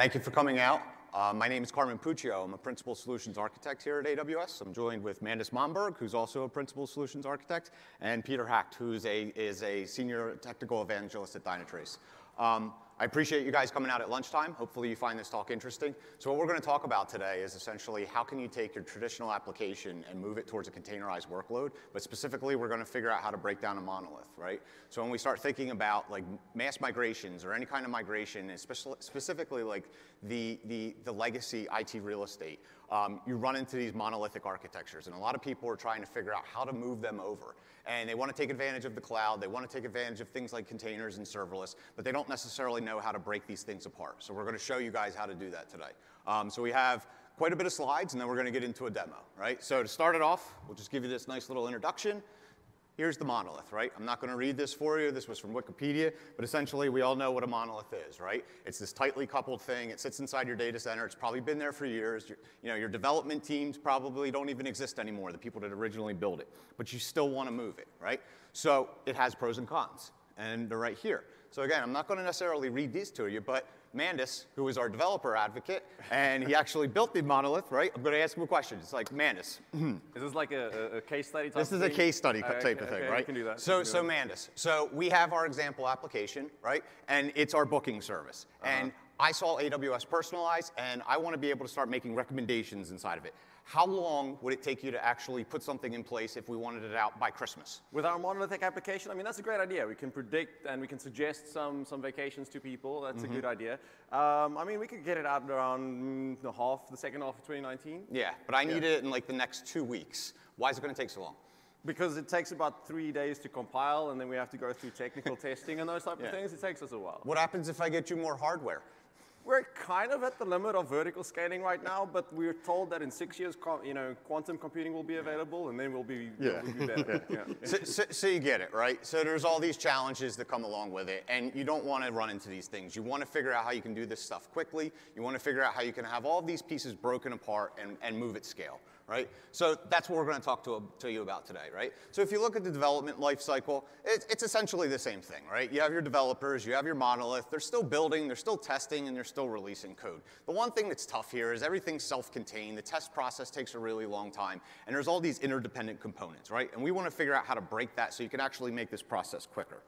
Thank you for coming out. Uh, my name is Carmen Puccio. I'm a Principal Solutions Architect here at AWS. I'm joined with Mandus Momberg, who's also a Principal Solutions Architect, and Peter Hack, who is a Senior Technical Evangelist at Dynatrace. Um, I appreciate you guys coming out at lunchtime. Hopefully you find this talk interesting. So what we're going to talk about today is essentially how can you take your traditional application and move it towards a containerized workload, but specifically we're going to figure out how to break down a monolith, right? So when we start thinking about like mass migrations or any kind of migration, especially specifically like the, the, the legacy IT real estate, um, you run into these monolithic architectures. And a lot of people are trying to figure out how to move them over. And they want to take advantage of the cloud. They want to take advantage of things like containers and serverless, but they don't necessarily know how to break these things apart. So we're going to show you guys how to do that today. Um, so we have quite a bit of slides, and then we're going to get into a demo, right? So to start it off, we'll just give you this nice little introduction. Here's the monolith, right? I'm not going to read this for you. This was from Wikipedia, but essentially we all know what a monolith is, right? It's this tightly coupled thing. It sits inside your data center. It's probably been there for years. Your, you know, your development teams probably don't even exist anymore, the people that originally built it, but you still want to move it, right? So it has pros and cons, and they're right here. So again, I'm not going to necessarily read these to you, but Mandus, who is our developer advocate, and he actually built the monolith, right? I'm going to ask him a question. It's like, Mandus. is this like a, a case study type This is thing? a case study Uh, type okay, of thing, okay, right? I can do that. So, do so. Mandus. So we have our example application, right? And it's our booking service. Uh-huh. And I saw AWS personalize, and I want to be able to start making recommendations inside of it. How long would it take you to actually put something in place if we wanted it out by Christmas? With our monolithic application, I mean, that's a great idea. We can predict and we can suggest some, some vacations to people. That's Mm-hmm. a good idea. Um, I mean, we could get it out around mm, the half, the second half of 2019. Yeah, but I need it in like the next two weeks. Why is it going to take so long? Because it takes about three days to compile, and then we have to go through technical testing and those type Yeah. of things. It takes us a while. What happens if I get you more hardware? We're kind of at the limit of vertical scaling right now, but we're told that in six years, you know, quantum computing will be available, and then we'll be, Yeah. we'll be better. yeah. So, so, so you get it, right? So there's all these challenges that come along with it, and you don't want to run into these things. You want to figure out how you can do this stuff quickly. You want to figure out how you can have all these pieces broken apart and, and move at scale, right? So that's what we're going to talk to, you about today, right? So if you look at the development life cycle, it, it's essentially the same thing, right? You have your developers, you have your monolith. They're still building, they're still testing, and they're still releasing code. The one thing that's tough here is everything's self-contained. The test process takes a really long time, and there's all these interdependent components, right? And we want to figure out how to break that so you can actually make this process quicker.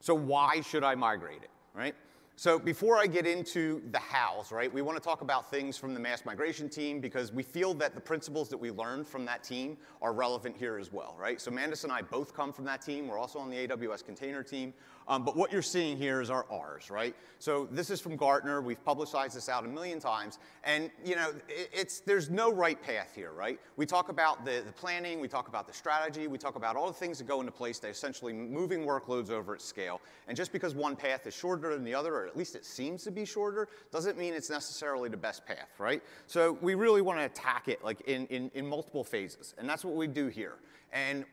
So why should I migrate it, right? So before I get into the hows, right, we want to talk about things from the mass migration team because we feel that the principles that we learned from that team are relevant here as well, right? So Mandus and I both come from that team. We're also on the AWS container team. Um, but what you're seeing here is our R's, right? So this is from Gartner. We've publicized this out a million times. And, you know, it, it's, there's no right path here, right? We talk about the, the planning. We talk about the strategy. We talk about all the things that go into place to essentially moving workloads over at scale. And just because one path is shorter than the other, or at least it seems to be shorter, doesn't mean it's necessarily the best path, right? So we really want to attack it like in, in, in multiple phases. And that's what we do here. And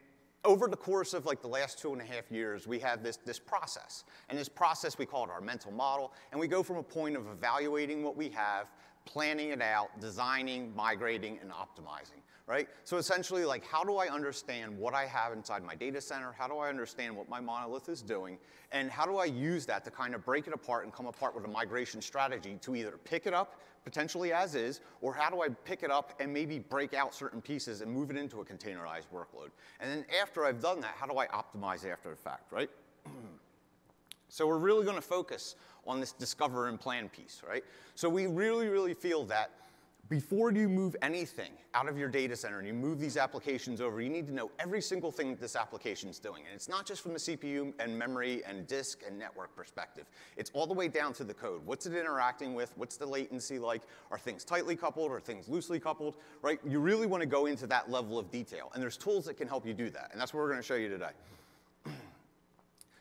over the course of like the last two and a half years, we have this, this process. And this process, we call it our mental model. And we go from a point of evaluating what we have, planning it out, designing, migrating, and optimizing, right? So essentially, like, how do I understand what I have inside my data center? How do I understand what my monolith is doing? And how do I use that to kind of break it apart and come apart with a migration strategy to either pick it up, potentially as is, or how do I pick it up and maybe break out certain pieces and move it into a containerized workload? And then after I've done that, how do I optimize after the fact, right? So we're really going to focus on this discover and plan piece, right? So we really, really feel that before you move anything out of your data center and you move these applications over, you need to know every single thing that this application is doing. And it's not just from the CPU and memory and disk and network perspective. It's all the way down to the code. What's it interacting with? What's the latency like? Are things tightly coupled? Are things loosely coupled? Right? You really want to go into that level of detail. And there's tools that can help you do that. And that's what we're going to show you today.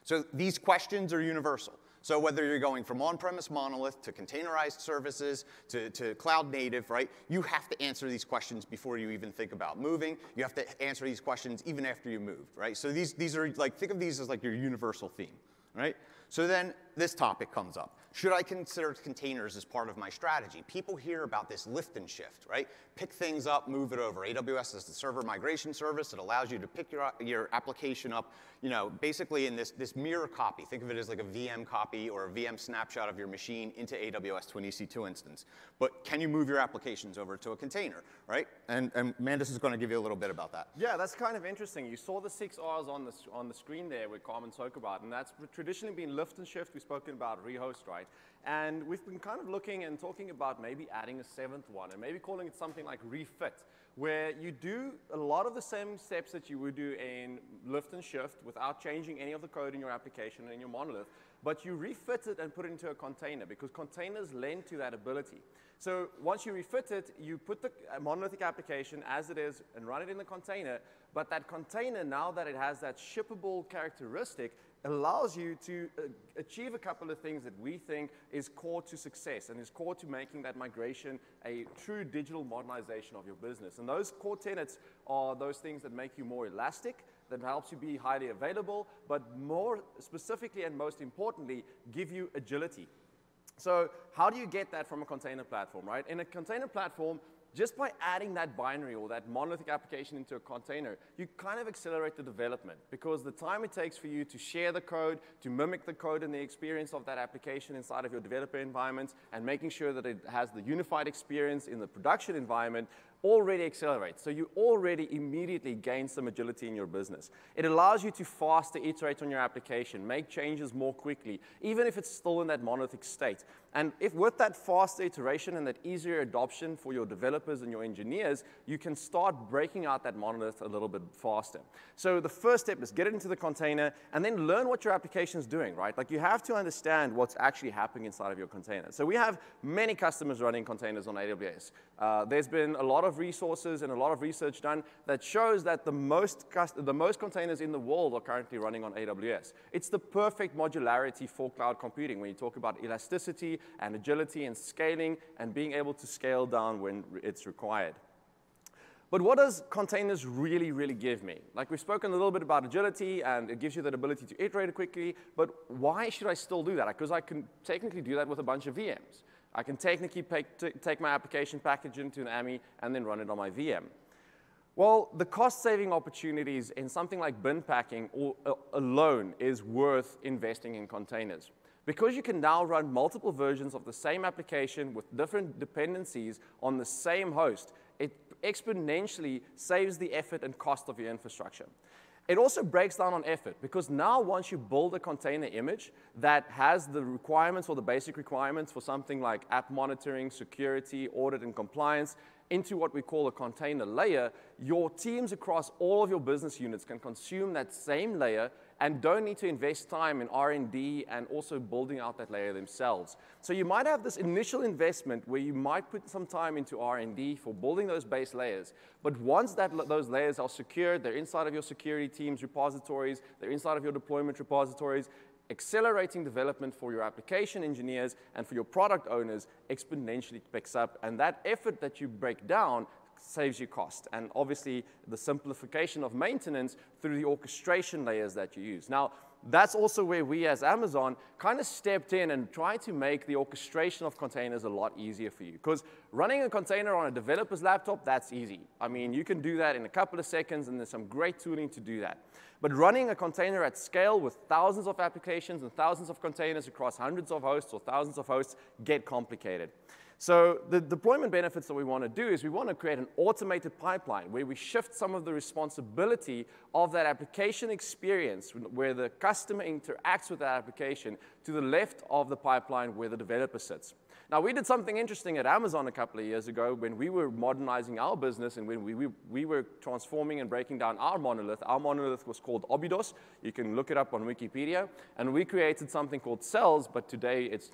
So these questions are universal. So whether you're going from on-premise monolith to containerized services to, to cloud native, right? You have to answer these questions before you even think about moving. You have to answer these questions even after you moved, right? So these, these are like, think of these as like your universal theme, right? So then this topic comes up. Should I consider containers as part of my strategy? People hear about this lift and shift, right? Pick things up, move it over. AWS is the server migration service. It allows you to pick your, your application up, you know, basically in this, this mirror copy. Think of it as like a VM copy or a VM snapshot of your machine into AWS to an EC2 instance. But can you move your applications over to a container, right? And, and Mandus is going to give you a little bit about that. Yeah, that's kind of interesting. You saw the six R's on the, on the screen there where Carmen spoke about, and that's traditionally been lift and shift. We've spoken about rehost, right? And we've been kind of looking and talking about maybe adding a seventh one and maybe calling it something like refit, where you do a lot of the same steps that you would do in lift and shift without changing any of the code in your application and in your monolith, but you refit it and put it into a container because containers lend to that ability. So once you refit it, you put the uh, monolithic application as it is and run it in the container, but that container, now that it has that shippable characteristic, allows you to uh, achieve a couple of things that we think is core to success and is core to making that migration a true digital modernization of your business. And those core tenets are those things that make you more elastic, that helps you be highly available, but more specifically and most importantly, give you agility. So how do you get that from a container platform, right? In a container platform, just by adding that binary or that monolithic application into a container, you kind of accelerate the development because the time it takes for you to share the code, to mimic the code and the experience of that application inside of your developer environment, and making sure that it has the unified experience in the production environment already accelerates. So you already immediately gain some agility in your business. It allows you to faster iterate on your application, make changes more quickly, even if it's still in that monolithic state. And if with that faster iteration and that easier adoption for your developers and your engineers, you can start breaking out that monolith a little bit faster. So the first step is get it into the container and then learn what your application is doing, right? Like you have to understand what's actually happening inside of your container. So we have many customers running containers on AWS. Uh, there's been a lot of resources and a lot of research done that shows that the most, the most containers in the world are currently running on AWS. It's the perfect modularity for cloud computing when you talk about elasticity, and agility and scaling and being able to scale down when it's required. But what does containers really, really give me? Like we've spoken a little bit about agility and it gives you that ability to iterate quickly, but why should I still do that? Because I can technically do that with a bunch of VMs. I can technically take my application package into an AMI and then run it on my VM. Well, the cost saving opportunities in something like bin packing uh, alone is worth investing in containers. Because you can now run multiple versions of the same application with different dependencies on the same host, it exponentially saves the effort and cost of your infrastructure. It also breaks down on effort because now once you build a container image that has the requirements or the basic requirements for something like app monitoring, security, audit, and compliance, into what we call a container layer, your teams across all of your business units can consume that same layer and don't need to invest time in R&D and also building out that layer themselves. So you might have this initial investment where you might put some time into R&D for building those base layers, but once that, those layers are secured, they're inside of your security team's repositories, they're inside of your deployment repositories, accelerating development for your application engineers and for your product owners exponentially picks up. And that effort that you break down saves you cost. And obviously, the simplification of maintenance through the orchestration layers that you use. Now, that's also where we as Amazon kind of stepped in and tried to make the orchestration of containers a lot easier for you. Because running a container on a developer's laptop, that's easy. I mean, you can do that in a couple of seconds, and there's some great tooling to do that. But running a container at scale with thousands of applications and thousands of containers across hundreds of hosts or thousands of hosts get complicated. So the deployment benefits that we want to do is we want to create an automated pipeline where we shift some of the responsibility of that application experience where the customer interacts with that application to the left of the pipeline where the developer sits. Now, we did something interesting at Amazon a couple of years ago when we were modernizing our business and when we, we, we were transforming and breaking down our monolith. Our monolith was called Obidos. You can look it up on Wikipedia. And we created something called cells, but today it's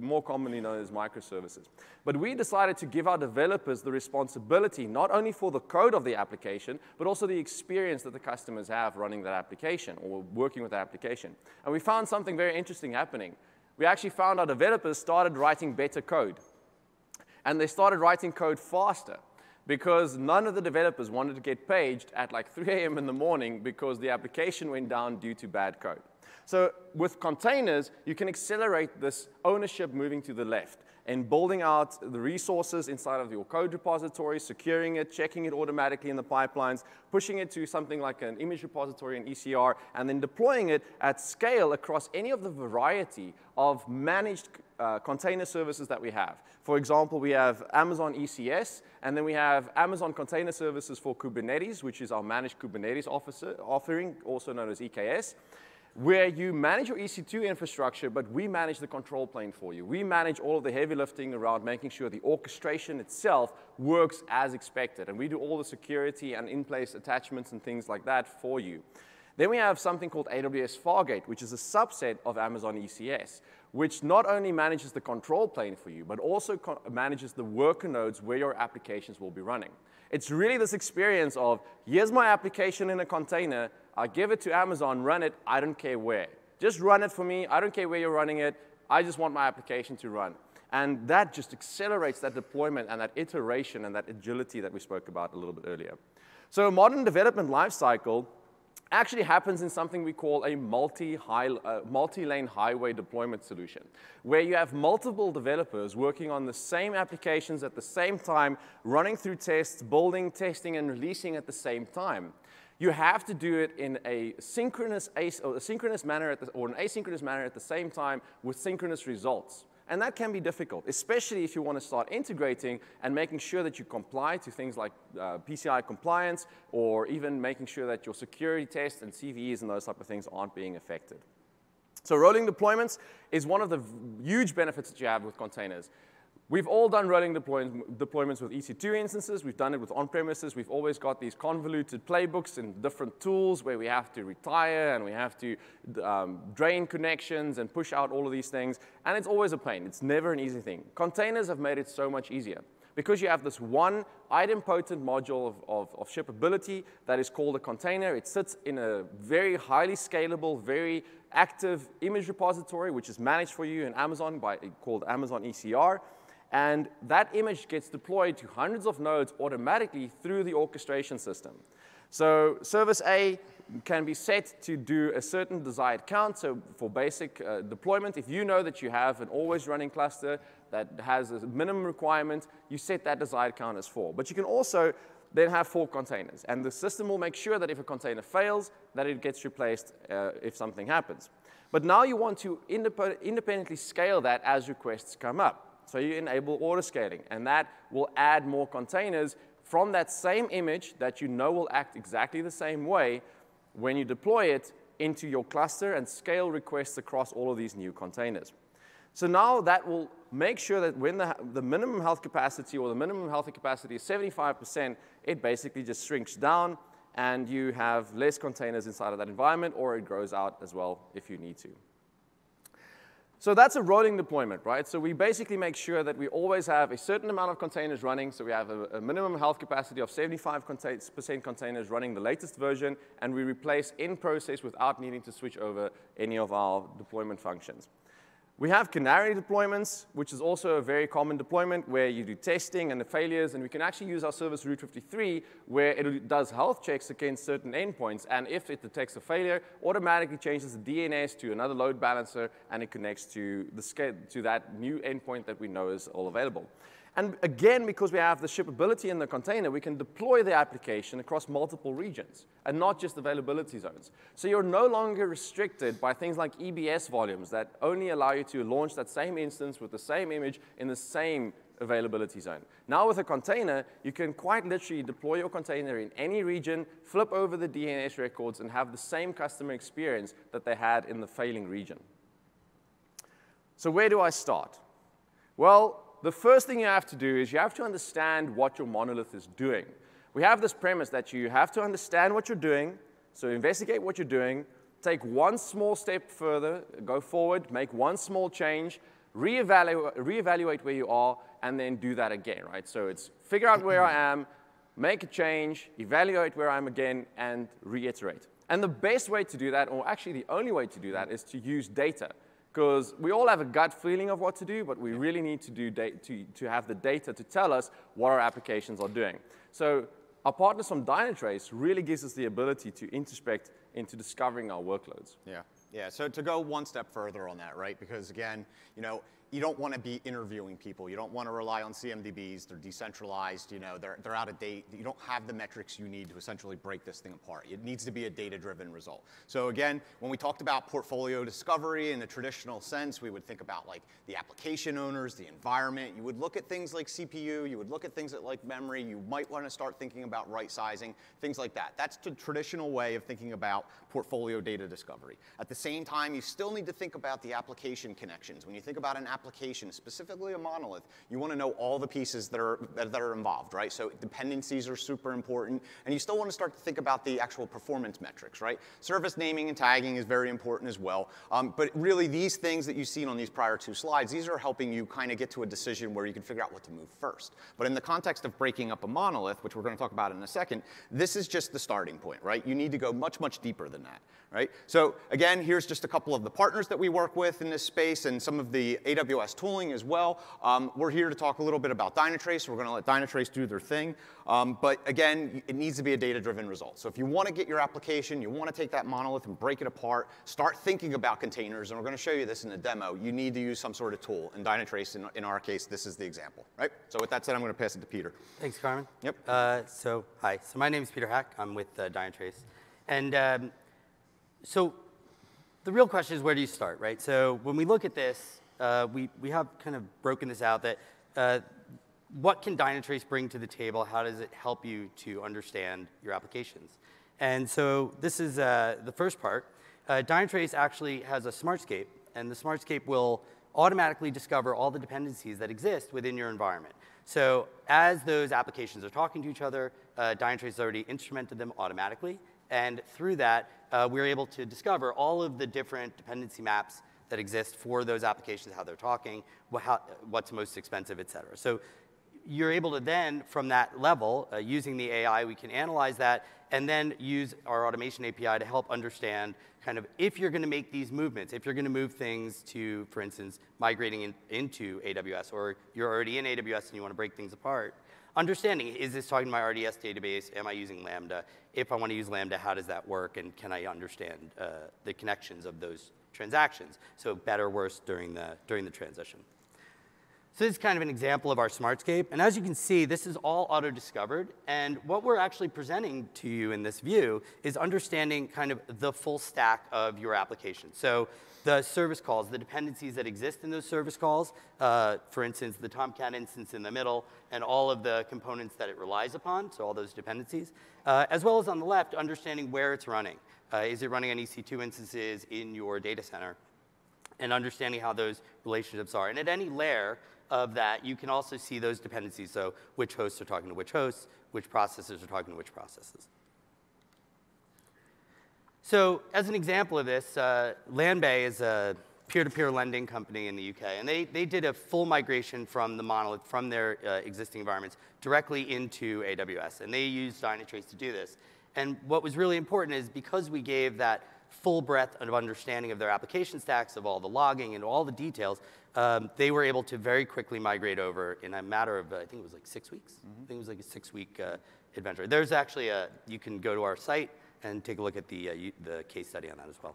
more commonly known as microservices. But we decided to give our developers the responsibility not only for the code of the application, but also the experience that the customers have running that application or working with that application. And we found something very interesting happening we actually found our developers started writing better code. And they started writing code faster because none of the developers wanted to get paged at like 3 a.m. in the morning because the application went down due to bad code. So with containers, you can accelerate this ownership moving to the left and building out the resources inside of your code repository, securing it, checking it automatically in the pipelines, pushing it to something like an image repository in ECR, and then deploying it at scale across any of the variety of managed uh, container services that we have. For example, we have Amazon ECS, and then we have Amazon Container Services for Kubernetes, which is our managed Kubernetes officer, offering, also known as EKS where you manage your EC2 infrastructure, but we manage the control plane for you. We manage all of the heavy lifting around making sure the orchestration itself works as expected. And we do all the security and in-place attachments and things like that for you. Then we have something called AWS Fargate, which is a subset of Amazon ECS, which not only manages the control plane for you, but also manages the worker nodes where your applications will be running. It's really this experience of, here's my application in a container, I give it to Amazon, run it, I don't care where. Just run it for me, I don't care where you're running it, I just want my application to run. And that just accelerates that deployment and that iteration and that agility that we spoke about a little bit earlier. So a modern development lifecycle actually happens in something we call a multi-lane uh, multi highway deployment solution, where you have multiple developers working on the same applications at the same time, running through tests, building, testing, and releasing at the same time. You have to do it in a synchronous, a synchronous manner the, or an asynchronous manner at the same time with synchronous results. And that can be difficult, especially if you want to start integrating and making sure that you comply to things like uh, PCI compliance or even making sure that your security tests and CVEs and those type of things aren't being affected. So rolling deployments is one of the huge benefits that you have with containers. We've all done rolling deployments with EC2 instances. We've done it with on-premises. We've always got these convoluted playbooks and different tools where we have to retire and we have to um, drain connections and push out all of these things. And it's always a pain. It's never an easy thing. Containers have made it so much easier. Because you have this one idempotent module of, of, of shippability that is called a container, it sits in a very highly scalable, very active image repository, which is managed for you in Amazon by called Amazon ECR. And that image gets deployed to hundreds of nodes automatically through the orchestration system. So service A can be set to do a certain desired count. So for basic uh, deployment, if you know that you have an always running cluster that has a minimum requirement, you set that desired count as four. But you can also then have four containers. And the system will make sure that if a container fails, that it gets replaced uh, if something happens. But now you want to indep independently scale that as requests come up. So you enable autoscaling, and that will add more containers from that same image that you know will act exactly the same way when you deploy it into your cluster and scale requests across all of these new containers. So now that will make sure that when the, the minimum health capacity or the minimum healthy capacity is 75%, it basically just shrinks down and you have less containers inside of that environment or it grows out as well if you need to. So that's a rolling deployment, right? So we basically make sure that we always have a certain amount of containers running. So we have a, a minimum health capacity of 75% containers running the latest version, and we replace in process without needing to switch over any of our deployment functions. We have canary deployments, which is also a very common deployment where you do testing and the failures, and we can actually use our service Route 53 where it does health checks against certain endpoints, and if it detects a failure, automatically changes the DNS to another load balancer, and it connects to, the, to that new endpoint that we know is all available. And again, because we have the shippability in the container, we can deploy the application across multiple regions and not just availability zones. So you're no longer restricted by things like EBS volumes that only allow you to launch that same instance with the same image in the same availability zone. Now with a container, you can quite literally deploy your container in any region, flip over the DNS records, and have the same customer experience that they had in the failing region. So where do I start? Well, the first thing you have to do is you have to understand what your monolith is doing. We have this premise that you have to understand what you're doing, so investigate what you're doing, take one small step further, go forward, make one small change, reevaluate, reevaluate where you are, and then do that again, right? So it's figure out where I am, make a change, evaluate where I am again, and reiterate. And the best way to do that, or actually the only way to do that, is to use data because we all have a gut feeling of what to do, but we really need to, do to, to have the data to tell us what our applications are doing. So our partners from Dynatrace really gives us the ability to introspect into discovering our workloads. Yeah. Yeah, so to go one step further on that, right? Because again, you know, you don't want to be interviewing people. You don't want to rely on CMDBs. They're decentralized. You know, they're, they're out of date. You don't have the metrics you need to essentially break this thing apart. It needs to be a data-driven result. So again, when we talked about portfolio discovery in the traditional sense, we would think about like the application owners, the environment. You would look at things like CPU. You would look at things that, like memory. You might want to start thinking about right sizing, things like that. That's the traditional way of thinking about portfolio data discovery. At the same time, you still need to think about the application connections. When you think about an application, specifically a monolith, you want to know all the pieces that are, that, that are involved, right? So dependencies are super important, and you still want to start to think about the actual performance metrics, right? Service naming and tagging is very important as well, um, but really these things that you've seen on these prior two slides, these are helping you kind of get to a decision where you can figure out what to move first. But in the context of breaking up a monolith, which we're going to talk about in a second, this is just the starting point, right? You need to go much, much deeper than that, right? So again, here's just a couple of the partners that we work with in this space and some of the AWS AWS tooling as well. Um, we're here to talk a little bit about Dynatrace. We're going to let Dynatrace do their thing. Um, but again, it needs to be a data-driven result. So if you want to get your application, you want to take that monolith and break it apart, start thinking about containers, and we're going to show you this in the demo, you need to use some sort of tool. And Dynatrace, in, in our case, this is the example, right? So with that said, I'm going to pass it to Peter. Thanks, Carmen. Yep. Uh, so hi, so my name is Peter Hack. I'm with uh, Dynatrace. And um, so the real question is where do you start, right? So when we look at this, uh, we, we have kind of broken this out that uh, what can Dynatrace bring to the table? How does it help you to understand your applications? And so this is uh, the first part. Uh, Dynatrace actually has a Smartscape, and the Smartscape will automatically discover all the dependencies that exist within your environment. So as those applications are talking to each other, uh, Dynatrace has already instrumented them automatically, and through that, uh, we're able to discover all of the different dependency maps that exist for those applications, how they're talking, how, what's most expensive, et cetera. So you're able to then, from that level, uh, using the AI, we can analyze that and then use our automation API to help understand kind of if you're going to make these movements, if you're going to move things to, for instance, migrating in, into AWS, or you're already in AWS and you want to break things apart, understanding, is this talking to my RDS database? Am I using Lambda? If I want to use Lambda, how does that work? And can I understand uh, the connections of those transactions. So better or worse during the, during the transition. So this is kind of an example of our Smartscape. And as you can see, this is all auto-discovered. And what we're actually presenting to you in this view is understanding kind of the full stack of your application. So the service calls, the dependencies that exist in those service calls, uh, for instance, the Tomcat instance in the middle, and all of the components that it relies upon, so all those dependencies, uh, as well as on the left, understanding where it's running. Uh, is it running on EC2 instances in your data center? And understanding how those relationships are. And at any layer of that, you can also see those dependencies. So which hosts are talking to which hosts, which processes are talking to which processes. So as an example of this, uh, Landbay is a peer-to-peer lending company in the UK, and they, they did a full migration from the monolith, from their uh, existing environments, directly into AWS, and they used Dynatrace to do this. And what was really important is because we gave that full breadth of understanding of their application stacks, of all the logging and all the details, um, they were able to very quickly migrate over in a matter of, uh, I think it was like six weeks. Mm -hmm. I think it was like a six-week uh, adventure. There's actually a, you can go to our site and take a look at the, uh, the case study on that as well.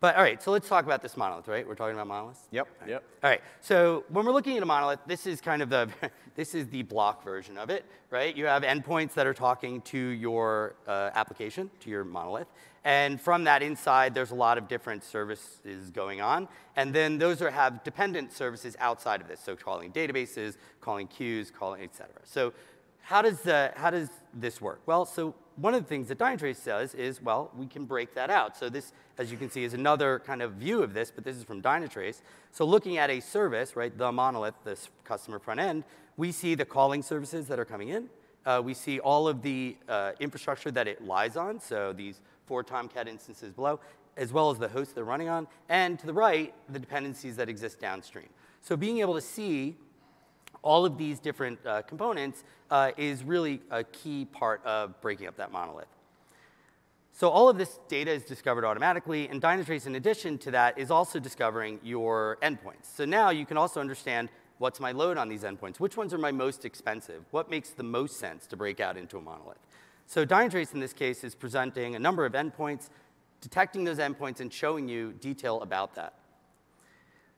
But all right, so let's talk about this monolith, right? We're talking about monoliths? Yep. All right. Yep. All right, so when we're looking at a monolith, this is kind of the, this is the block version of it, right? You have endpoints that are talking to your uh, application, to your monolith. And from that inside, there's a lot of different services going on. And then those are, have dependent services outside of this, so calling databases, calling queues, calling, et cetera. So how does, the, how does this work? Well, so one of the things that Dynatrace says is, well, we can break that out. So this, as you can see, is another kind of view of this, but this is from Dynatrace. So looking at a service, right, the monolith, this customer front end, we see the calling services that are coming in. Uh, we see all of the uh, infrastructure that it lies on, so these four Tomcat instances below, as well as the host they're running on, and to the right, the dependencies that exist downstream. So being able to see all of these different uh, components uh, is really a key part of breaking up that monolith. So all of this data is discovered automatically, and Dynatrace, in addition to that, is also discovering your endpoints. So now you can also understand what's my load on these endpoints, which ones are my most expensive, what makes the most sense to break out into a monolith. So Dynatrace, in this case, is presenting a number of endpoints detecting those endpoints and showing you detail about that.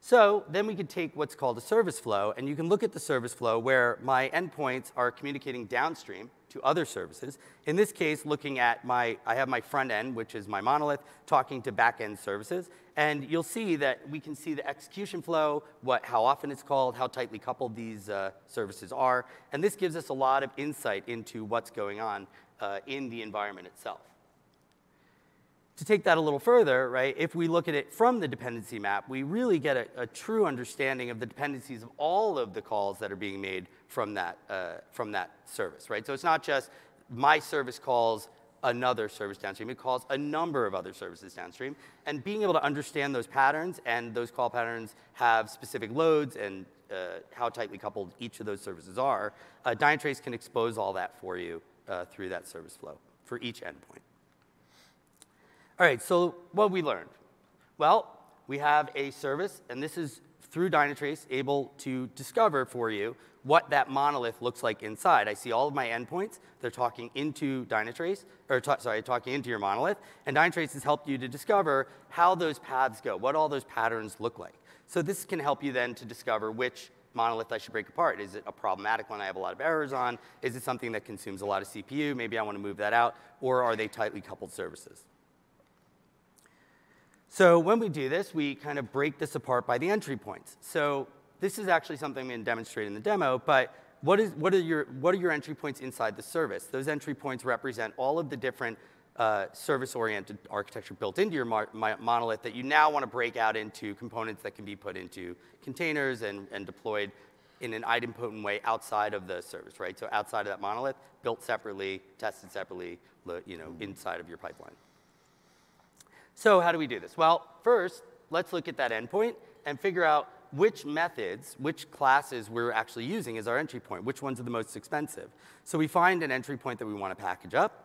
So then we could take what's called a service flow, and you can look at the service flow where my endpoints are communicating downstream to other services. In this case, looking at my, I have my front end, which is my monolith, talking to back end services. And you'll see that we can see the execution flow, what, how often it's called, how tightly coupled these uh, services are. And this gives us a lot of insight into what's going on uh, in the environment itself to take that a little further, right, if we look at it from the dependency map, we really get a, a true understanding of the dependencies of all of the calls that are being made from that, uh, from that service, right? So it's not just my service calls another service downstream. It calls a number of other services downstream. And being able to understand those patterns and those call patterns have specific loads and uh, how tightly coupled each of those services are, uh, Dynatrace can expose all that for you uh, through that service flow for each endpoint. All right, so what we learned? Well, we have a service, and this is through Dynatrace able to discover for you what that monolith looks like inside. I see all of my endpoints. They're talking into Dynatrace, or sorry, talking into your monolith. And Dynatrace has helped you to discover how those paths go, what all those patterns look like. So this can help you then to discover which monolith I should break apart. Is it a problematic one I have a lot of errors on? Is it something that consumes a lot of CPU? Maybe I want to move that out. Or are they tightly coupled services? So when we do this, we kind of break this apart by the entry points. So this is actually something I'm going to demonstrate in the demo, but what, is, what, are your, what are your entry points inside the service? Those entry points represent all of the different uh, service-oriented architecture built into your monolith that you now want to break out into components that can be put into containers and, and deployed in an idempotent way outside of the service, right? So outside of that monolith, built separately, tested separately, you know, inside of your pipeline. So how do we do this? Well, first, let's look at that endpoint and figure out which methods, which classes we're actually using as our entry point, which ones are the most expensive. So we find an entry point that we want to package up.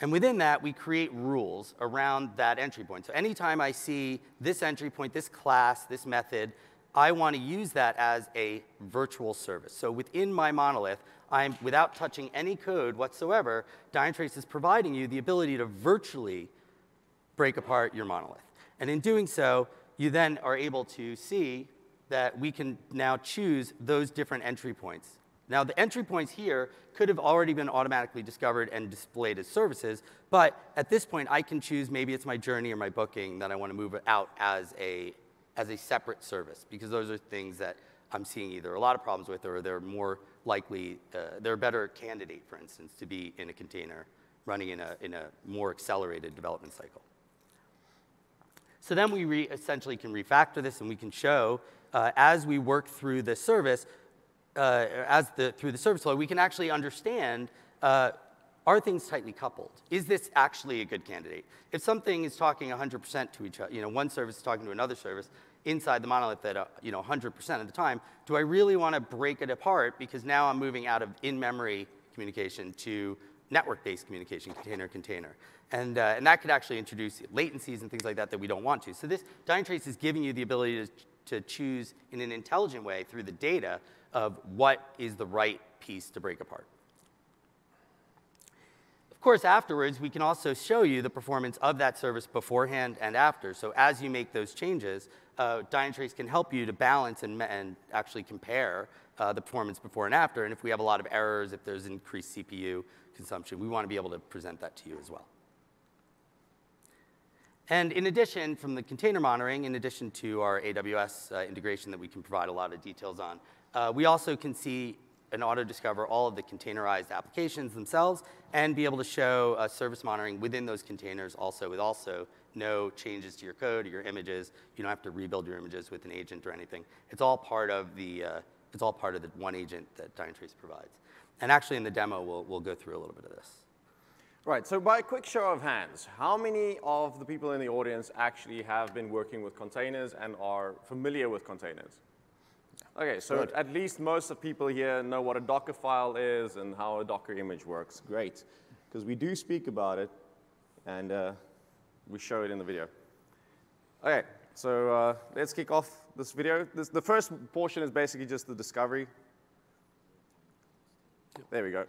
And within that, we create rules around that entry point. So anytime I see this entry point, this class, this method, I want to use that as a virtual service. So within my monolith, I'm, without touching any code whatsoever, Dynatrace is providing you the ability to virtually break apart your monolith. And in doing so, you then are able to see that we can now choose those different entry points. Now, the entry points here could have already been automatically discovered and displayed as services, but at this point, I can choose maybe it's my journey or my booking that I want to move out as a, as a separate service, because those are things that I'm seeing either a lot of problems with or they're more likely, uh, they're a better candidate, for instance, to be in a container running in a, in a more accelerated development cycle. So then we essentially can refactor this and we can show uh, as we work through the service, uh, as the, through the service flow, we can actually understand uh, are things tightly coupled? Is this actually a good candidate? If something is talking 100% to each other, you know, one service is talking to another service inside the monolith at, you know, 100% of the time, do I really want to break it apart because now I'm moving out of in-memory communication to network-based communication, container-container. And, uh, and that could actually introduce latencies and things like that that we don't want to. So this Dynatrace is giving you the ability to, to choose in an intelligent way through the data of what is the right piece to break apart. Of course, afterwards, we can also show you the performance of that service beforehand and after. So as you make those changes, uh, Dynatrace can help you to balance and, and actually compare uh, the performance before and after. And if we have a lot of errors, if there's increased CPU consumption, we want to be able to present that to you as well. And in addition, from the container monitoring, in addition to our AWS uh, integration that we can provide a lot of details on, uh, we also can see and auto-discover all of the containerized applications themselves and be able to show uh, service monitoring within those containers also with also no changes to your code or your images. You don't have to rebuild your images with an agent or anything. It's all part of the, uh, it's all part of the one agent that Dynatrace provides. And actually in the demo, we'll, we'll go through a little bit of this. Right, so by a quick show of hands, how many of the people in the audience actually have been working with containers and are familiar with containers? Okay, so Good. at least most of people here know what a Docker file is and how a Docker image works. Great, because we do speak about it and uh, we show it in the video. Okay, so uh, let's kick off this video. This, the first portion is basically just the discovery. There we go.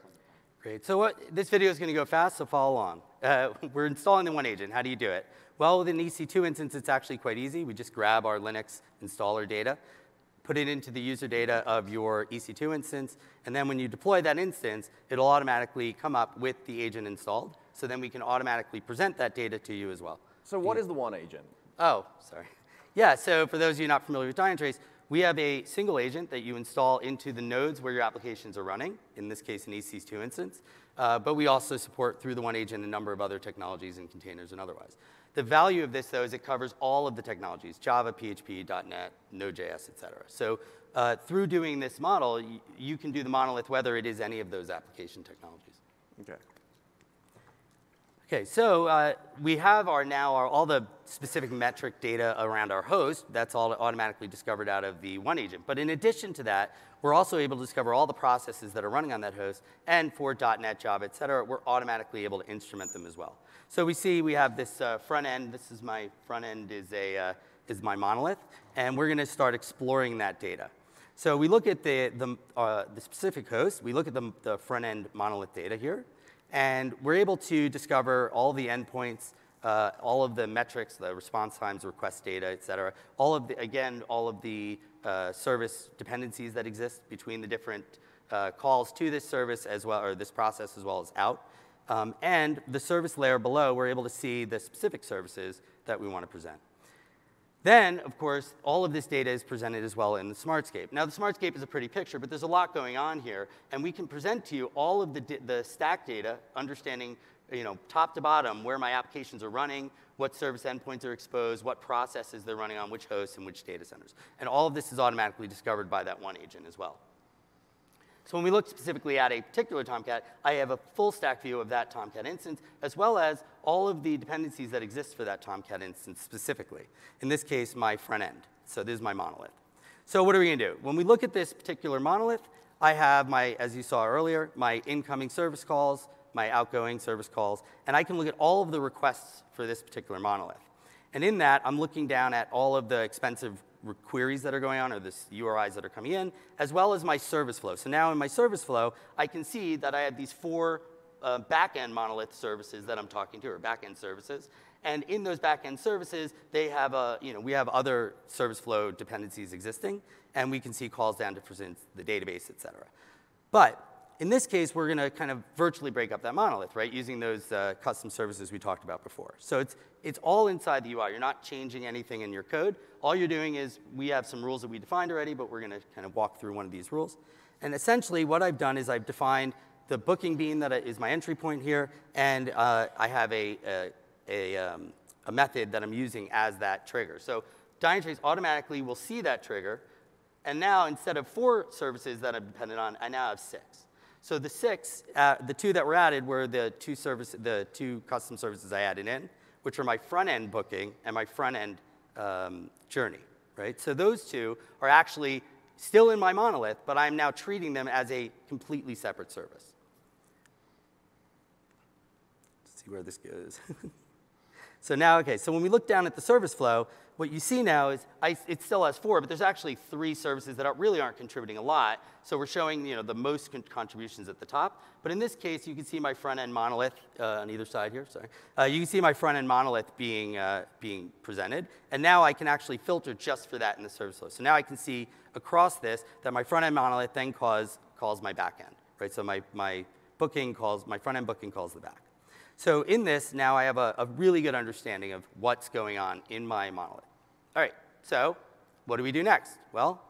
Great. So what, this video is going to go fast, so follow along. uh, we're installing the one agent. How do you do it? Well, with an EC2 instance, it's actually quite easy. We just grab our Linux installer data, put it into the user data of your EC2 instance, and then when you deploy that instance, it'll automatically come up with the agent installed. So then we can automatically present that data to you as well. So what is the one agent? Oh, sorry. Yeah, so for those of you not familiar with Dynatrace, we have a single agent that you install into the nodes where your applications are running, in this case an EC2 instance. Uh, but we also support through the one agent a number of other technologies and containers and otherwise. The value of this, though, is it covers all of the technologies, Java, PHP, .NET, Node.js, et cetera. So uh, through doing this model, you can do the monolith whether it is any of those application technologies. Okay. Okay, so uh, we have our now our, all the specific metric data around our host. That's all automatically discovered out of the one agent. But in addition to that, we're also able to discover all the processes that are running on that host. And for .NET, Java, et cetera, we're automatically able to instrument them as well. So we see we have this uh, front end. This is my front end is, a, uh, is my monolith. And we're going to start exploring that data. So we look at the, the, uh, the specific host. We look at the, the front end monolith data here. And we're able to discover all the endpoints, uh, all of the metrics, the response times, request data, et cetera. All of the, again, all of the uh, service dependencies that exist between the different uh, calls to this service as well, or this process as well as out. Um, and the service layer below, we're able to see the specific services that we want to present. Then, of course, all of this data is presented as well in the Smartscape. Now, the Smartscape is a pretty picture, but there's a lot going on here, and we can present to you all of the, the stack data, understanding you know, top to bottom where my applications are running, what service endpoints are exposed, what processes they're running on which hosts and which data centers. And all of this is automatically discovered by that one agent as well. So when we look specifically at a particular Tomcat, I have a full stack view of that Tomcat instance, as well as all of the dependencies that exist for that Tomcat instance specifically. In this case, my front end. So this is my monolith. So what are we going to do? When we look at this particular monolith, I have my, as you saw earlier, my incoming service calls, my outgoing service calls, and I can look at all of the requests for this particular monolith. And in that, I'm looking down at all of the expensive queries that are going on or the URIs that are coming in, as well as my service flow. So now in my service flow, I can see that I have these four uh, backend monolith services that I'm talking to, or backend services. And in those backend services, they have a, you know, we have other service flow dependencies existing, and we can see calls down to present the database, et cetera. But in this case, we're going to kind of virtually break up that monolith, right, using those uh, custom services we talked about before. So it's, it's all inside the UI. You're not changing anything in your code. All you're doing is we have some rules that we defined already, but we're going to kind of walk through one of these rules. And essentially, what I've done is I've defined the booking bean that is my entry point here, and uh, I have a, a, a, um, a method that I'm using as that trigger. So Dynatrace automatically will see that trigger, and now instead of four services that I'm dependent on, I now have six. So the six, uh, the two that were added were the two service, the two custom services I added in, which are my front end booking and my front end um, journey, right? So those two are actually still in my monolith, but I'm now treating them as a completely separate service. Let's see where this goes. so now, okay, so when we look down at the service flow, what you see now is I, it still has four, but there's actually three services that are, really aren't contributing a lot. So we're showing you know, the most con contributions at the top. But in this case, you can see my front end monolith uh, on either side here. Sorry, uh, you can see my front end monolith being uh, being presented, and now I can actually filter just for that in the service flow. So now I can see across this that my front end monolith then calls calls my back end, right? So my my booking calls my front end booking calls the back. So in this, now I have a, a really good understanding of what's going on in my monolith. All right, so what do we do next? Well,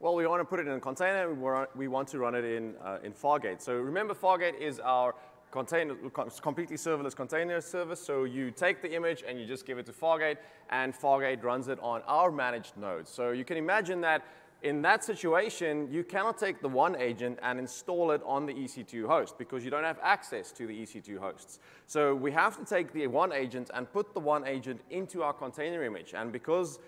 well, we want to put it in a container. We want to run it in, uh, in Fargate. So remember, Fargate is our container, completely serverless container service. So you take the image and you just give it to Fargate, and Fargate runs it on our managed nodes. So you can imagine that in that situation, you cannot take the one agent and install it on the EC2 host because you don't have access to the EC2 hosts. So we have to take the one agent and put the one agent into our container image. And because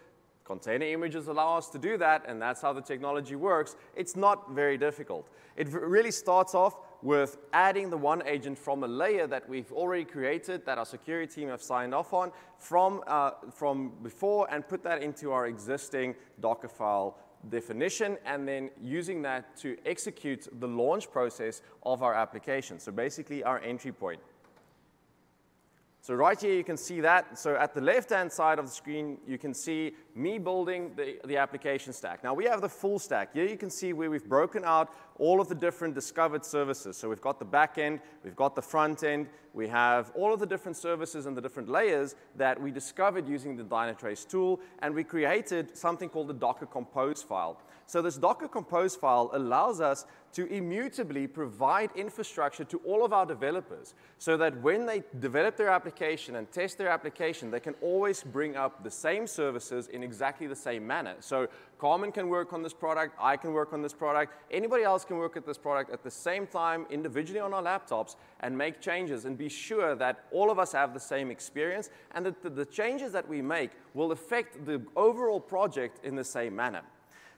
container images allow us to do that, and that's how the technology works, it's not very difficult. It really starts off with adding the one agent from a layer that we've already created, that our security team have signed off on from, uh, from before, and put that into our existing Docker file definition and then using that to execute the launch process of our application. So basically our entry point. So right here, you can see that. So at the left-hand side of the screen, you can see me building the, the application stack. Now we have the full stack. Here you can see where we've broken out all of the different discovered services. So we've got the back end, we've got the front end, we have all of the different services and the different layers that we discovered using the Dynatrace tool, and we created something called the Docker Compose file. So this Docker Compose file allows us to immutably provide infrastructure to all of our developers so that when they develop their application and test their application, they can always bring up the same services in exactly the same manner. So Carmen can work on this product, I can work on this product, anybody else can work at this product at the same time individually on our laptops and make changes and be sure that all of us have the same experience and that the, changes that we make will affect the overall project in the same manner.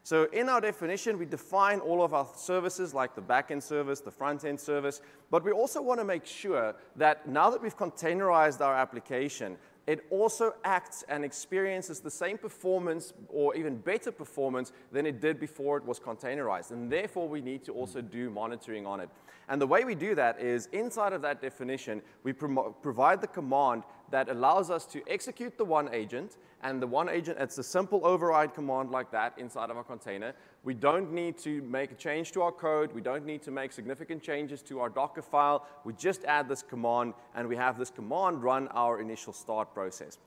So in our definition, we define all of our services like the backend service, the front-end service, but we also want to make sure that now that we've containerized our application, it also acts and experiences the same performance or even better performance than it did before it was containerized. And therefore, we need to also do monitoring on it. And the way we do that is inside of that definition, we provide the command that allows us to execute the one agent and the one agent, it's a simple override command like that inside of our container. We don't need to make a change to our code. We don't need to make significant changes to our Docker file. We just add this command, and we have this command run our initial start process.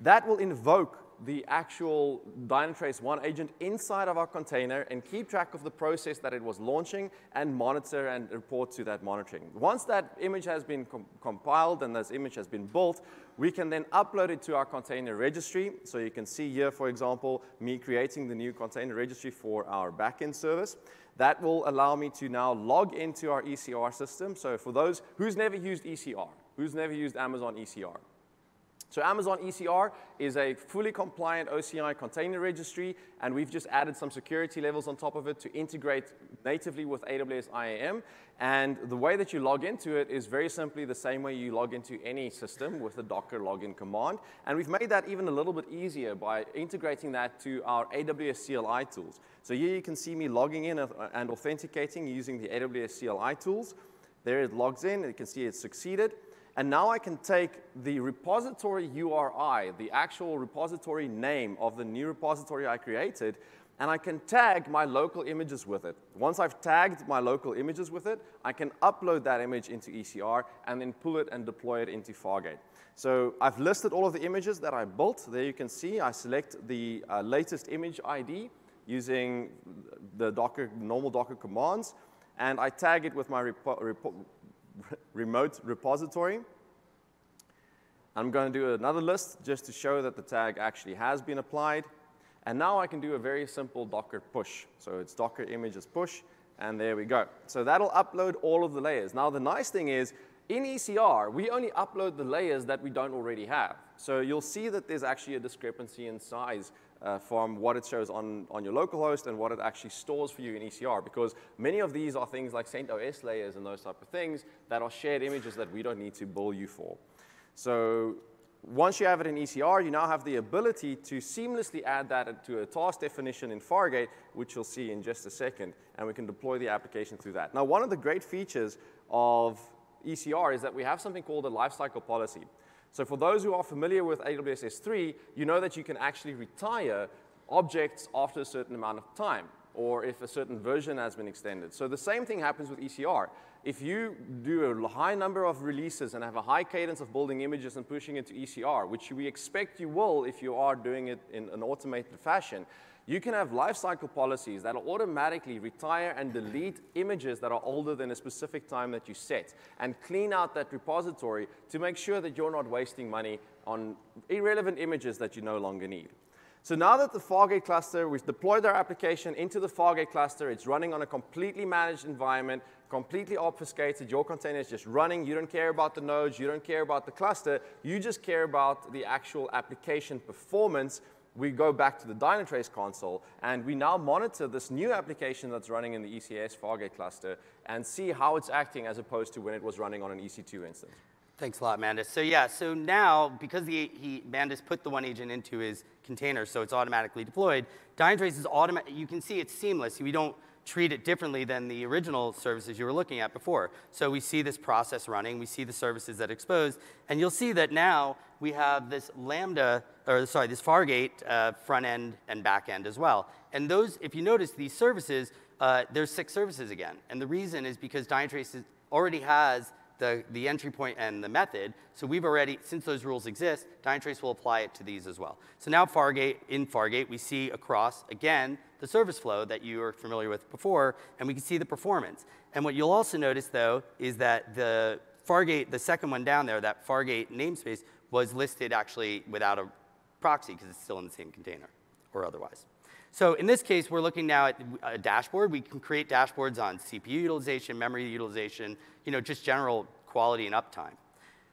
That will invoke the actual Dynatrace One agent inside of our container and keep track of the process that it was launching and monitor and report to that monitoring. Once that image has been com compiled and this image has been built, we can then upload it to our container registry. So you can see here, for example, me creating the new container registry for our backend service. That will allow me to now log into our ECR system. So for those who's never used ECR, who's never used Amazon ECR, so Amazon ECR is a fully compliant OCI container registry, and we've just added some security levels on top of it to integrate natively with AWS IAM. And the way that you log into it is very simply the same way you log into any system with the Docker login command. And we've made that even a little bit easier by integrating that to our AWS CLI tools. So here you can see me logging in and authenticating using the AWS CLI tools. There it logs in, you can see it's succeeded. And now I can take the repository URI, the actual repository name of the new repository I created, and I can tag my local images with it. Once I've tagged my local images with it, I can upload that image into ECR and then pull it and deploy it into Fargate. So I've listed all of the images that I built. There you can see I select the uh, latest image ID using the Docker, normal Docker commands, and I tag it with my repo, repo remote repository. I'm going to do another list just to show that the tag actually has been applied. And now I can do a very simple Docker push. So it's Docker images push, and there we go. So that'll upload all of the layers. Now the nice thing is, in ECR, we only upload the layers that we don't already have. So you'll see that there's actually a discrepancy in size uh, from what it shows on, on your local host and what it actually stores for you in ECR because many of these are things like CentOS layers and those type of things that are shared images that we don't need to bill you for. So once you have it in ECR, you now have the ability to seamlessly add that to a task definition in Fargate, which you'll see in just a second, and we can deploy the application through that. Now, one of the great features of ECR is that we have something called a lifecycle policy. So for those who are familiar with AWS S3, you know that you can actually retire objects after a certain amount of time or if a certain version has been extended. So the same thing happens with ECR. If you do a high number of releases and have a high cadence of building images and pushing it to ECR, which we expect you will if you are doing it in an automated fashion, you can have lifecycle policies that will automatically retire and delete images that are older than a specific time that you set and clean out that repository to make sure that you're not wasting money on irrelevant images that you no longer need. So now that the Fargate cluster, we've deployed our application into the Fargate cluster, it's running on a completely managed environment, completely obfuscated. Your container is just running. You don't care about the nodes. You don't care about the cluster. You just care about the actual application performance we go back to the Dynatrace console, and we now monitor this new application that's running in the ECS Fargate cluster and see how it's acting as opposed to when it was running on an EC2 instance. Thanks a lot, Mandus. So yeah, so now, because the, he, Mandus put the one agent into his container, so it's automatically deployed, Dynatrace is automatic, you can see it's seamless. We don't treat it differently than the original services you were looking at before. So we see this process running, we see the services that expose, and you'll see that now we have this Lambda, or sorry, this Fargate uh, front end and back end as well. And those, if you notice, these services, uh, there's six services again. And the reason is because Dynatrace already has the, the entry point and the method. So we've already, since those rules exist, Dynatrace will apply it to these as well. So now Fargate, in Fargate, we see across, again, the service flow that you were familiar with before, and we can see the performance. And what you'll also notice, though, is that the Fargate, the second one down there, that Fargate namespace, was listed actually without a proxy because it's still in the same container or otherwise. So in this case, we're looking now at a dashboard. We can create dashboards on CPU utilization, memory utilization, you know, just general quality and uptime.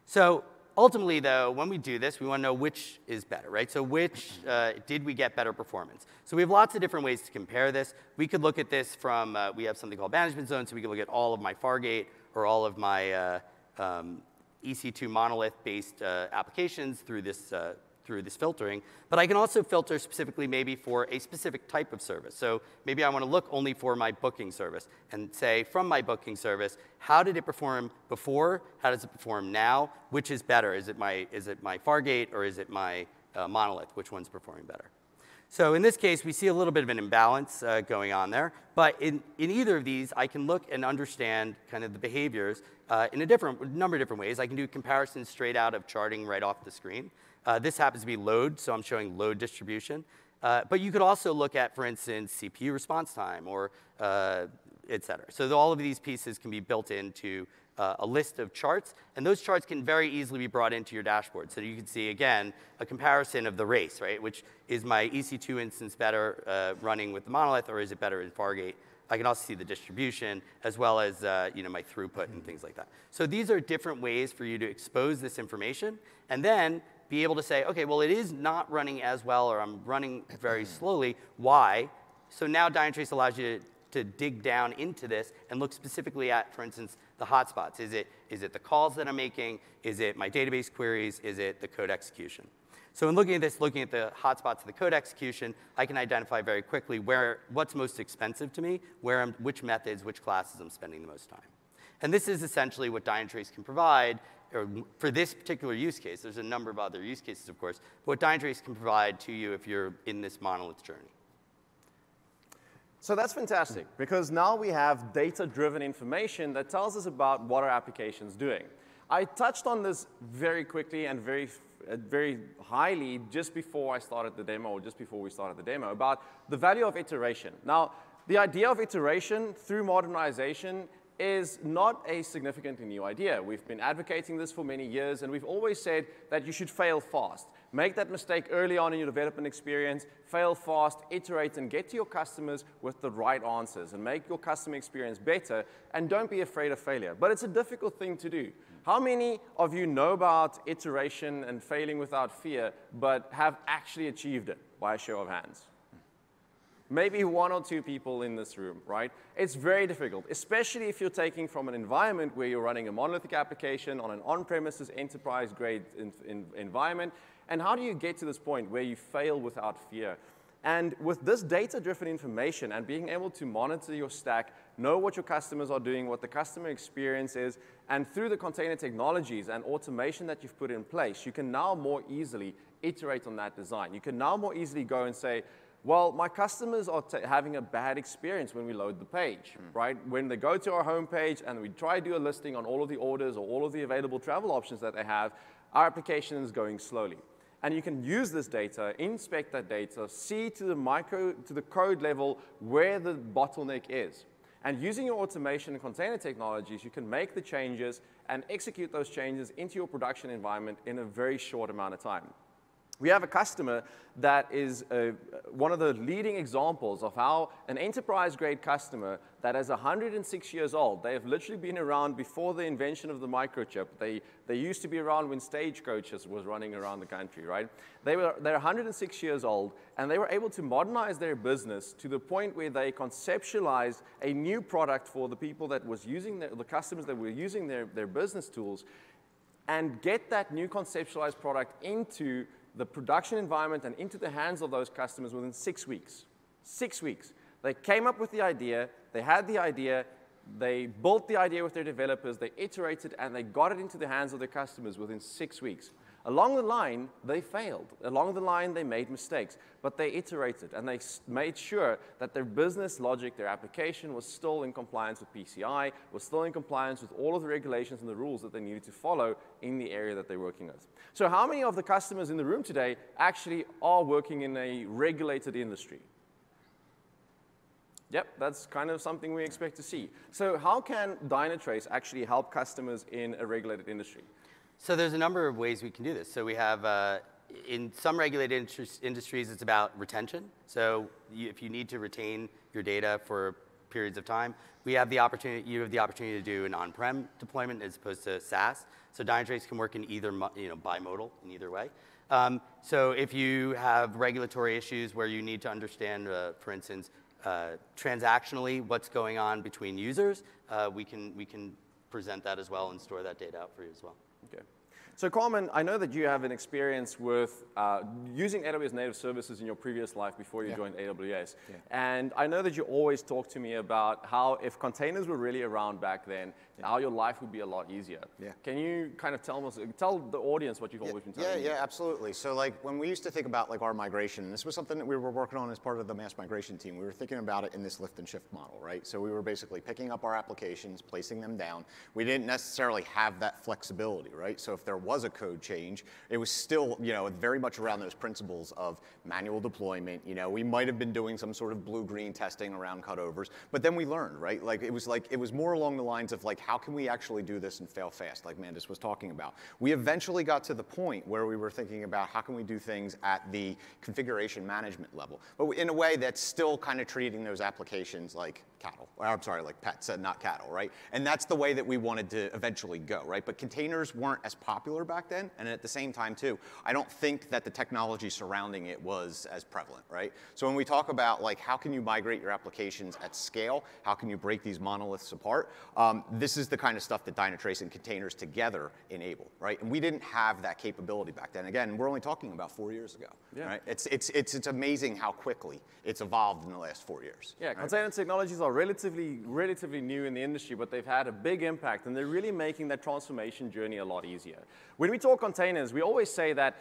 So ultimately, though, when we do this, we want to know which is better, right? So which uh, did we get better performance? So we have lots of different ways to compare this. We could look at this from, uh, we have something called management zone, so we can look at all of my Fargate or all of my uh, um, EC2 monolith-based uh, applications through this uh, through this filtering, but I can also filter specifically maybe for a specific type of service. So maybe I want to look only for my booking service and say from my booking service, how did it perform before? How does it perform now? Which is better? Is it my, is it my Fargate or is it my uh, monolith? Which one's performing better? So in this case, we see a little bit of an imbalance uh, going on there. But in, in either of these, I can look and understand kind of the behaviors uh, in a different number of different ways. I can do comparisons straight out of charting right off the screen. Uh, this happens to be load, so I'm showing load distribution. Uh, but you could also look at, for instance, CPU response time or uh, et cetera. So all of these pieces can be built into uh, a list of charts, and those charts can very easily be brought into your dashboard. So you can see, again, a comparison of the race, right? Which is my EC2 instance better uh, running with the monolith, or is it better in Fargate? I can also see the distribution, as well as uh, you know, my throughput and things like that. So these are different ways for you to expose this information, and then be able to say, okay, well, it is not running as well, or I'm running very slowly. Why? So now Dynatrace allows you to, to dig down into this and look specifically at, for instance, the hotspots. Is it, is it the calls that I'm making? Is it my database queries? Is it the code execution? So in looking at this, looking at the hotspots of the code execution, I can identify very quickly where, what's most expensive to me, where I'm, which methods, which classes I'm spending the most time. And this is essentially what Dynatrace can provide or for this particular use case, there's a number of other use cases, of course, but what Dynatrace can provide to you if you're in this monolith journey. So that's fantastic, because now we have data-driven information that tells us about what our application's doing. I touched on this very quickly and very, uh, very highly just before I started the demo, or just before we started the demo, about the value of iteration. Now, the idea of iteration through modernization is not a significantly new idea. We've been advocating this for many years, and we've always said that you should fail fast. Make that mistake early on in your development experience, fail fast, iterate, and get to your customers with the right answers, and make your customer experience better, and don't be afraid of failure. But it's a difficult thing to do. How many of you know about iteration and failing without fear, but have actually achieved it by a show of hands? Maybe one or two people in this room, right? It's very difficult, especially if you're taking from an environment where you're running a monolithic application on an on-premises enterprise-grade environment. And how do you get to this point where you fail without fear? And with this data-driven information and being able to monitor your stack, know what your customers are doing, what the customer experience is, and through the container technologies and automation that you've put in place, you can now more easily iterate on that design. You can now more easily go and say, well, my customers are having a bad experience when we load the page, mm. right? When they go to our homepage and we try to do a listing on all of the orders or all of the available travel options that they have, our application is going slowly. And you can use this data, inspect that data, see to the micro, to the code level where the bottleneck is. And using your automation and container technologies, you can make the changes and execute those changes into your production environment in a very short amount of time. We have a customer that is uh, one of the leading examples of how an enterprise-grade customer that is 106 years old, they have literally been around before the invention of the microchip. They, they used to be around when stagecoaches was running around the country, right? They were, they're 106 years old, and they were able to modernize their business to the point where they conceptualized a new product for the people that was using, their, the customers that were using their, their business tools, and get that new conceptualized product into the production environment and into the hands of those customers within six weeks. Six weeks. They came up with the idea, they had the idea, they built the idea with their developers, they iterated, and they got it into the hands of their customers within six weeks. Along the line, they failed. Along the line, they made mistakes, but they iterated and they made sure that their business logic, their application was still in compliance with PCI, was still in compliance with all of the regulations and the rules that they needed to follow in the area that they're working with. So how many of the customers in the room today actually are working in a regulated industry? Yep, that's kind of something we expect to see. So how can Dynatrace actually help customers in a regulated industry? So there's a number of ways we can do this. So we have, uh, in some regulated industries, it's about retention. So you, if you need to retain your data for periods of time, we have the opportunity, you have the opportunity to do an on-prem deployment as opposed to SaaS. So Dynatrace can work in either, you know, bimodal in either way. Um, so if you have regulatory issues where you need to understand, uh, for instance, uh, transactionally what's going on between users, uh, we, can, we can present that as well and store that data out for you as well. Okay. So Carmen, I know that you have an experience with uh, using AWS native services in your previous life before you yeah. joined AWS. Yeah. And I know that you always talk to me about how if containers were really around back then, yeah. how your life would be a lot easier. Yeah. Can you kind of tell us, tell the audience what you've yeah, always been telling Yeah, me? yeah, absolutely. So like when we used to think about like our migration, this was something that we were working on as part of the mass migration team. We were thinking about it in this lift and shift model, right? So we were basically picking up our applications, placing them down. We didn't necessarily have that flexibility, right? So if there was a code change, it was still, you know, very much around those principles of manual deployment. You know, we might have been doing some sort of blue-green testing around cutovers, but then we learned, right? Like it was like, it was more along the lines of like, how can we actually do this and fail fast, like Mandus was talking about. We eventually got to the point where we were thinking about how can we do things at the configuration management level, but in a way that's still kind of treating those applications like cattle. or I'm sorry, like pets and not cattle, right? And that's the way that we wanted to eventually go, right? But containers weren't as popular back then, and at the same time too, I don't think that the technology surrounding it was as prevalent, right? So when we talk about like how can you migrate your applications at scale, how can you break these monoliths apart, um, this is the kind of stuff that Dynatrace and containers together enable, right? And we didn't have that capability back then. Again, we're only talking about four years ago, yeah. right? It's, it's, it's, it's amazing how quickly it's evolved in the last four years. Yeah, right? container technologies are relatively, relatively new in the industry, but they've had a big impact, and they're really making that transformation journey a lot easier. When we talk containers, we always say that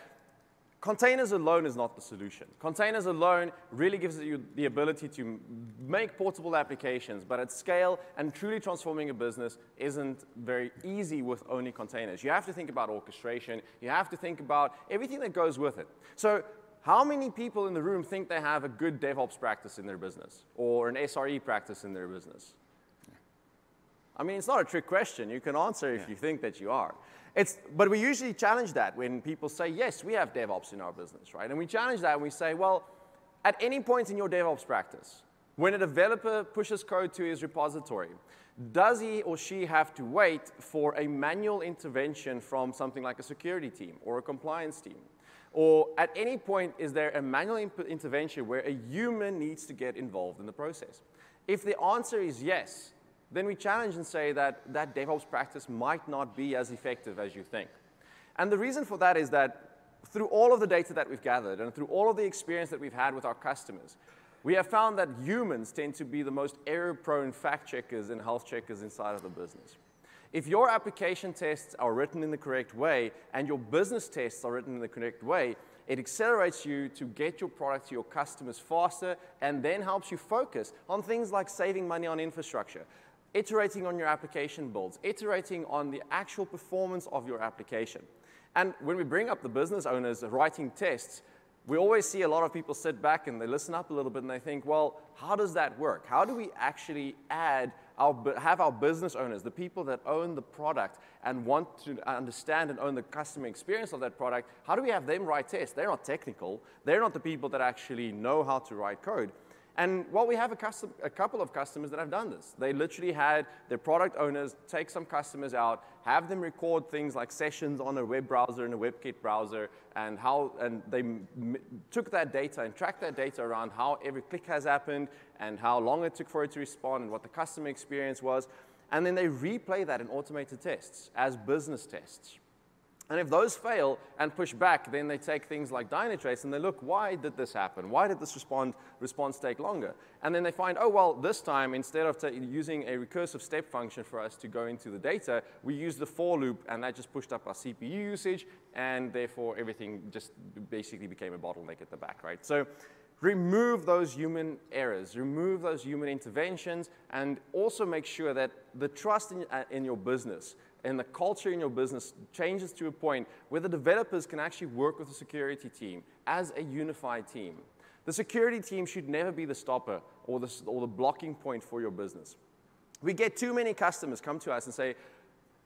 Containers alone is not the solution. Containers alone really gives you the ability to make portable applications, but at scale and truly transforming a business isn't very easy with only containers. You have to think about orchestration. You have to think about everything that goes with it. So how many people in the room think they have a good DevOps practice in their business or an SRE practice in their business? I mean, it's not a trick question. You can answer if yeah. you think that you are. It's, but we usually challenge that when people say, yes, we have DevOps in our business, right? And we challenge that and we say, well, at any point in your DevOps practice, when a developer pushes code to his repository, does he or she have to wait for a manual intervention from something like a security team or a compliance team? Or at any point, is there a manual intervention where a human needs to get involved in the process? If the answer is yes, then we challenge and say that that DevOps practice might not be as effective as you think. And the reason for that is that through all of the data that we've gathered and through all of the experience that we've had with our customers, we have found that humans tend to be the most error-prone fact checkers and health checkers inside of the business. If your application tests are written in the correct way and your business tests are written in the correct way, it accelerates you to get your product to your customers faster and then helps you focus on things like saving money on infrastructure, iterating on your application builds, iterating on the actual performance of your application. And when we bring up the business owners writing tests, we always see a lot of people sit back and they listen up a little bit and they think, well, how does that work? How do we actually add our, have our business owners, the people that own the product and want to understand and own the customer experience of that product, how do we have them write tests? They're not technical. They're not the people that actually know how to write code. And well, we have a, custom, a, couple of customers that have done this. They literally had their product owners take some customers out, have them record things like sessions on a web browser and a WebKit browser, and how and they took that data and tracked that data around how every click has happened and how long it took for it to respond and what the customer experience was. And then they replay that in automated tests as business tests. And if those fail and push back, then they take things like Dynatrace and they look, why did this happen? Why did this respond, response take longer? And then they find, oh, well, this time, instead of using a recursive step function for us to go into the data, we used the for loop, and that just pushed up our CPU usage, and therefore everything just basically became a bottleneck at the back, right? So remove those human errors, remove those human interventions, and also make sure that the trust in, uh, in your business and the culture in your business changes to a point where the developers can actually work with the security team as a unified team. The security team should never be the stopper or the, or the blocking point for your business. We get too many customers come to us and say,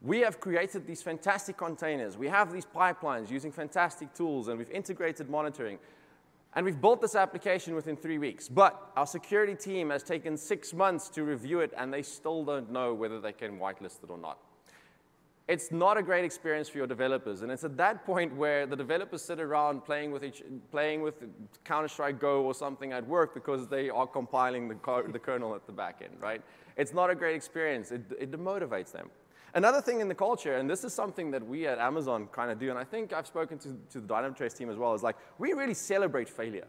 we have created these fantastic containers. We have these pipelines using fantastic tools, and we've integrated monitoring. And we've built this application within three weeks. But our security team has taken six months to review it, and they still don't know whether they can whitelist it or not it's not a great experience for your developers. And it's at that point where the developers sit around playing with, each, playing with Counter-Strike Go or something at work because they are compiling the, the kernel at the back end, right? It's not a great experience. It, it demotivates them. Another thing in the culture, and this is something that we at Amazon kind of do, and I think I've spoken to, to the Dynatrace team as well, is like we really celebrate failure.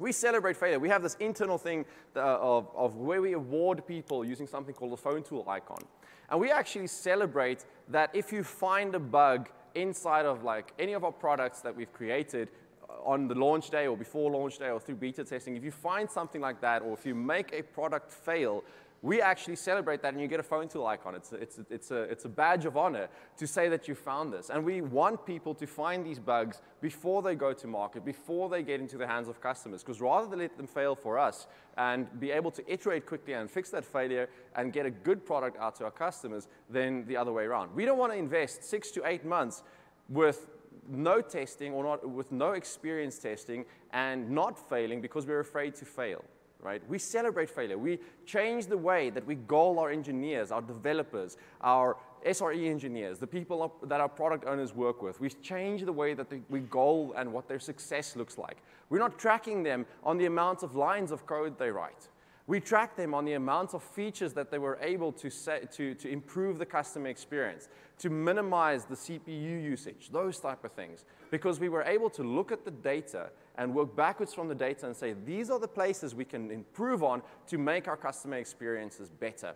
We celebrate failure. We have this internal thing uh, of, of where we award people using something called the phone tool icon. And we actually celebrate that if you find a bug inside of like any of our products that we've created uh, on the launch day or before launch day or through beta testing, if you find something like that or if you make a product fail, we actually celebrate that and you get a phone tool icon. It's a, it's, a, it's, a, it's a badge of honor to say that you found this. And we want people to find these bugs before they go to market, before they get into the hands of customers. Because rather than let them fail for us and be able to iterate quickly and fix that failure and get a good product out to our customers, then the other way around. We don't want to invest six to eight months with no testing or not, with no experience testing and not failing because we're afraid to fail right? We celebrate failure. We change the way that we goal our engineers, our developers, our SRE engineers, the people that our product owners work with. We change the way that we goal and what their success looks like. We're not tracking them on the amount of lines of code they write. We tracked them on the amount of features that they were able to, set, to, to improve the customer experience, to minimize the CPU usage, those type of things. Because we were able to look at the data and work backwards from the data and say, these are the places we can improve on to make our customer experiences better.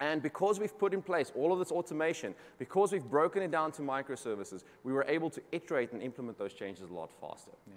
And because we've put in place all of this automation, because we've broken it down to microservices, we were able to iterate and implement those changes a lot faster. Yeah.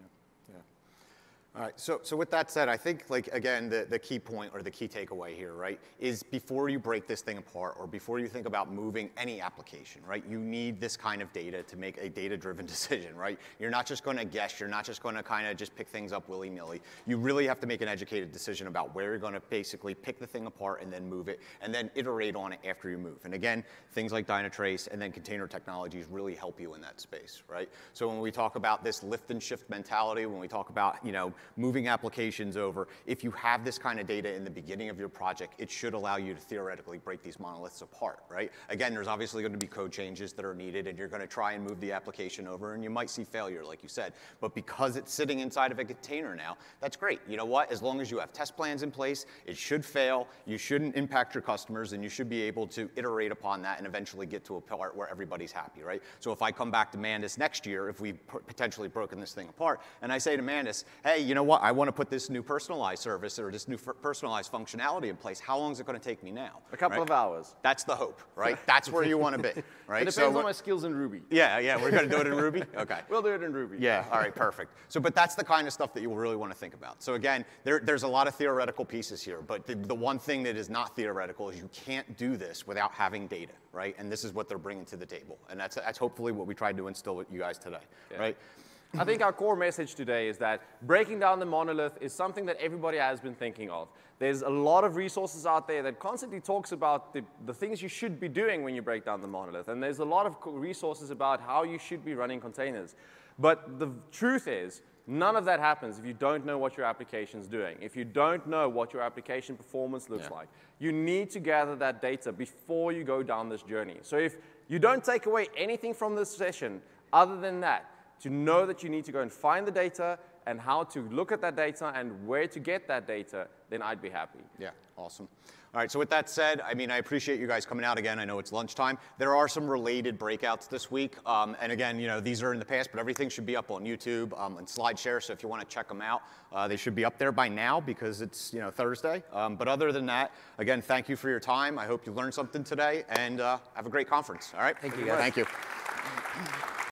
All right, so, so with that said, I think, like, again, the, the key point or the key takeaway here, right, is before you break this thing apart or before you think about moving any application, right, you need this kind of data to make a data-driven decision, right? You're not just going to guess. You're not just going to kind of just pick things up willy-nilly. You really have to make an educated decision about where you're going to basically pick the thing apart and then move it and then iterate on it after you move. And again, things like Dynatrace and then container technologies really help you in that space, right? So when we talk about this lift and shift mentality, when we talk about, you know, moving applications over, if you have this kind of data in the beginning of your project, it should allow you to theoretically break these monoliths apart, right? Again, there's obviously going to be code changes that are needed, and you're going to try and move the application over, and you might see failure, like you said. But because it's sitting inside of a container now, that's great. You know what? As long as you have test plans in place, it should fail. You shouldn't impact your customers, and you should be able to iterate upon that and eventually get to a part where everybody's happy, right? So if I come back to Mandus next year, if we've potentially broken this thing apart, and I say to Mandus, hey, you know what? I want to put this new personalized service or this new personalized functionality in place. How long is it going to take me now? A couple right? of hours. That's the hope, right? That's where you want to be, right? It depends so on my skills in Ruby. Yeah, yeah, we're going to do it in Ruby? Okay. we'll do it in Ruby. Yeah, all right, perfect. So, but that's the kind of stuff that you really want to think about. So again, there, there's a lot of theoretical pieces here, but the, the one thing that is not theoretical is you can't do this without having data, right? And this is what they're bringing to the table. And that's, that's hopefully what we tried to instill with you guys today, yeah. right? I think our core message today is that breaking down the monolith is something that everybody has been thinking of. There's a lot of resources out there that constantly talks about the, the things you should be doing when you break down the monolith. And there's a lot of resources about how you should be running containers. But the truth is, none of that happens if you don't know what your application is doing, if you don't know what your application performance looks yeah. like. You need to gather that data before you go down this journey. So if you don't take away anything from this session other than that, to know that you need to go and find the data and how to look at that data and where to get that data, then I'd be happy. Yeah, awesome. All right, so with that said, I mean, I appreciate you guys coming out again. I know it's lunchtime. There are some related breakouts this week. Um, and again, you know, these are in the past, but everything should be up on YouTube um, and SlideShare. So if you want to check them out, uh, they should be up there by now because it's, you know, Thursday. Um, but other than that, again, thank you for your time. I hope you learned something today and uh, have a great conference. All right? Thank you, guys. Thank you.